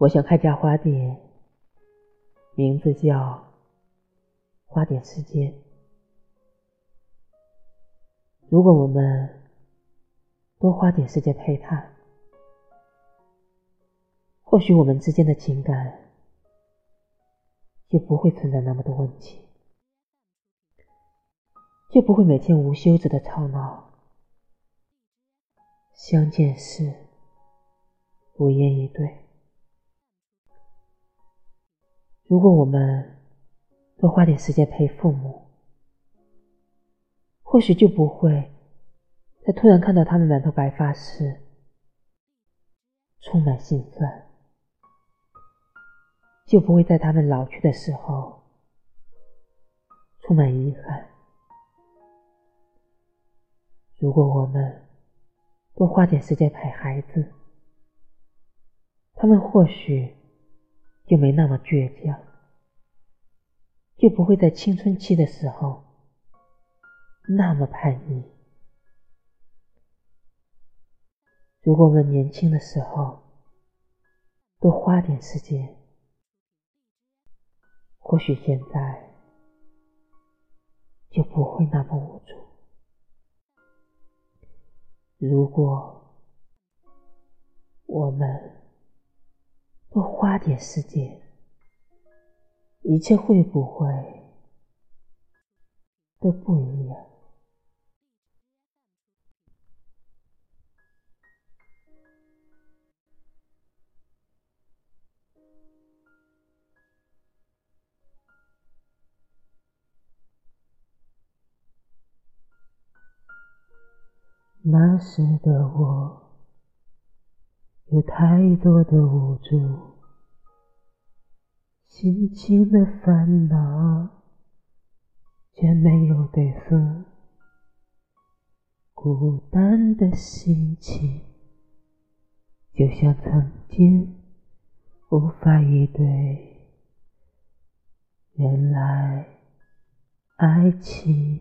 我想开家花店，名字叫花点时间。如果我们多花点时间陪他，或许我们之间的情感就不会存在那么多问题，就不会每天无休止的吵闹。相见时无言以对。如果我们多花点时间陪父母，或许就不会在突然看到他们满头白发时充满心酸，就不会在他们老去的时候充满遗憾。如果我们多花点时间陪孩子，他们或许。就没那么倔强，就不会在青春期的时候那么叛逆。如果我们年轻的时候多花点时间，或许现在就不会那么无助。如果我们……点时间，一切会不会都不一样？那时的我。有太多的无助，心情的烦恼却没有对付，孤单的心情就像曾经无法以对。原来爱情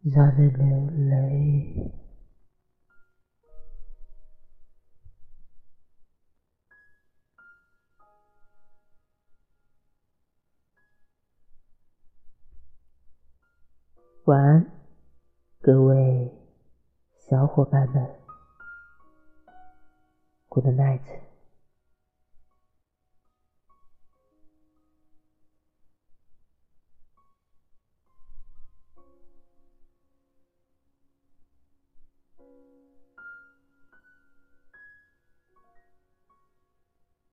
让人流泪。晚安，各位小伙伴们，Good night。